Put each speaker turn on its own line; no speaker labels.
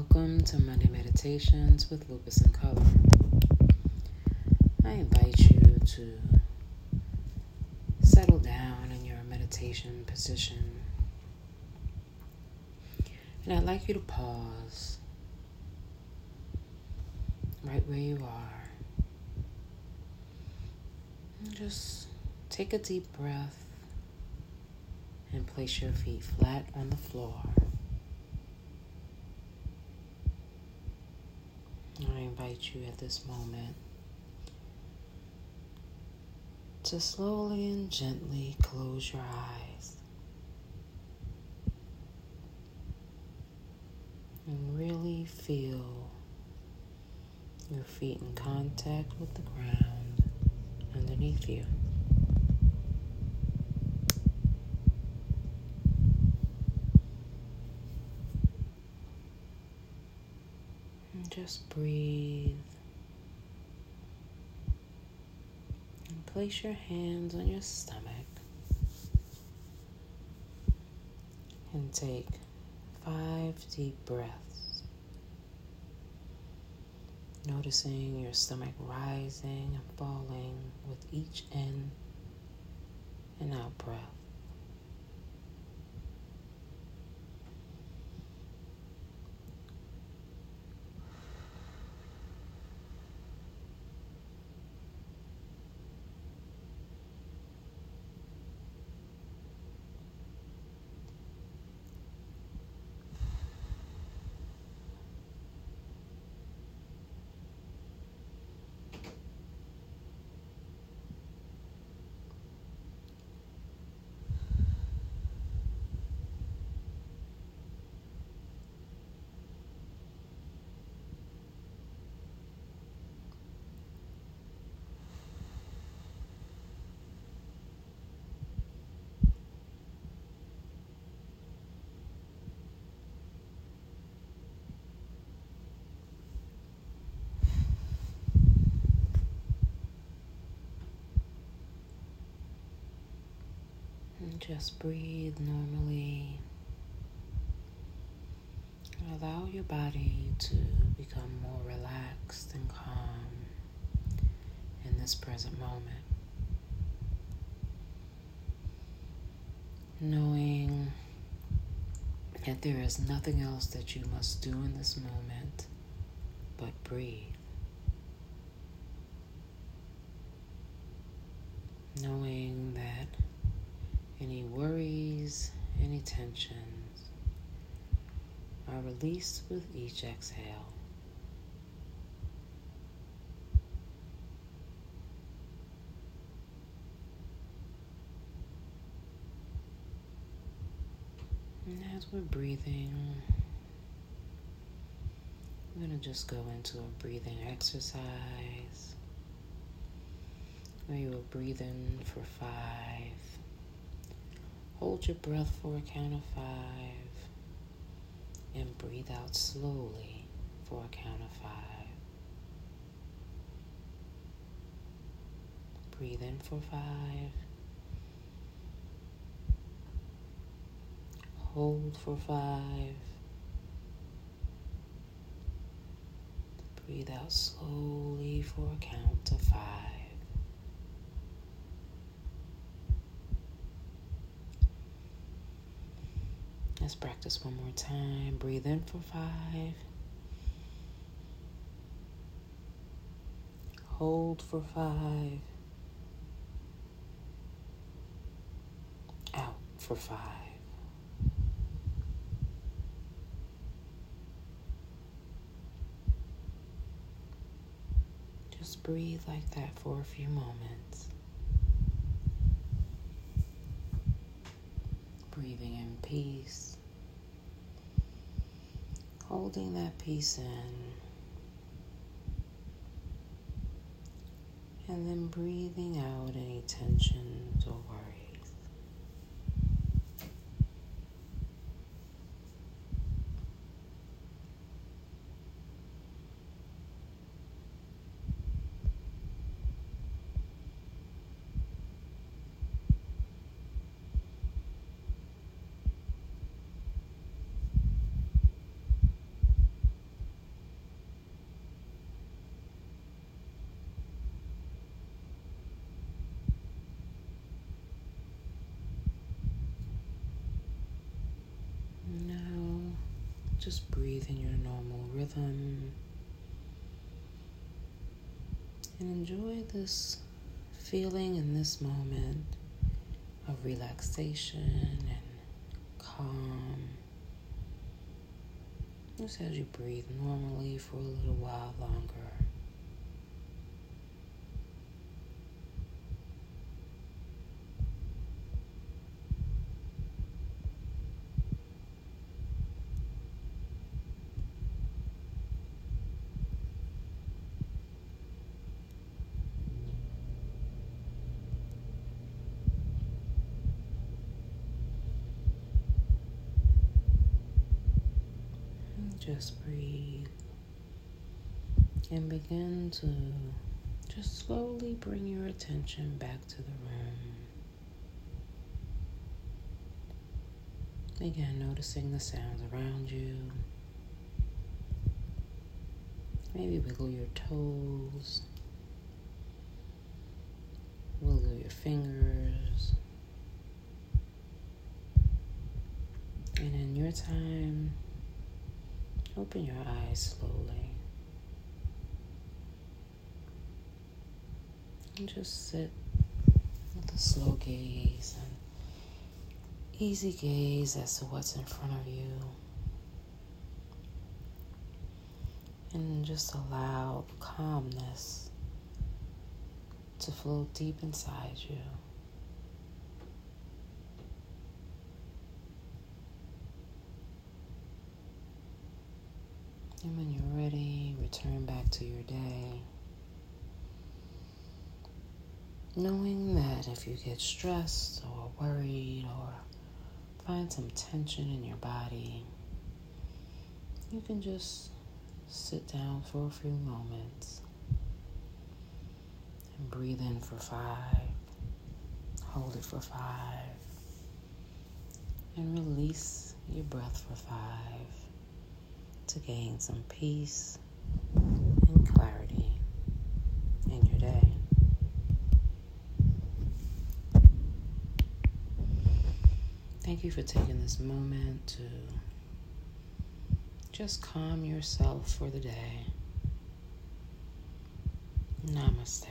welcome to Monday Meditations with Lupus and Color. I invite you to settle down in your meditation position. And I'd like you to pause right where you are. And just take a deep breath and place your feet flat on the floor. I invite you at this moment to slowly and gently close your eyes and really feel your feet in contact with the ground underneath you. Just breathe. And place your hands on your stomach. And take five deep breaths. Noticing your stomach rising and falling with each in and out breath. Just breathe normally. Allow your body to become more relaxed and calm in this present moment. Knowing that there is nothing else that you must do in this moment but breathe. Knowing that any worries, any tensions are released with each exhale. And as we're breathing, I'm going to just go into a breathing exercise where you will breathe in for five. Hold your breath for a count of five and breathe out slowly for a count of five. Breathe in for five. Hold for five. Breathe out slowly for a count of five. Let's practice one more time. Breathe in for five. Hold for five. Out for five. Just breathe like that for a few moments. Breathing in peace holding that peace in. And then breathing out any tensions or worries. Just breathe in your normal rhythm and enjoy this feeling in this moment of relaxation and calm. Just as you breathe normally for a little while longer. Just breathe and begin to just slowly bring your attention back to the room. Again, noticing the sounds around you. Maybe wiggle your toes, wiggle your fingers. And in your time, Open your eyes slowly. And just sit with a slow gaze and easy gaze as to what's in front of you. And just allow calmness to flow deep inside you. And when you're ready, return back to your day. Knowing that if you get stressed or worried or find some tension in your body, you can just sit down for a few moments and breathe in for five, hold it for five, and release your breath for five to gain some peace and clarity in your day. Thank you for taking this moment to just calm yourself for the day. Namaste.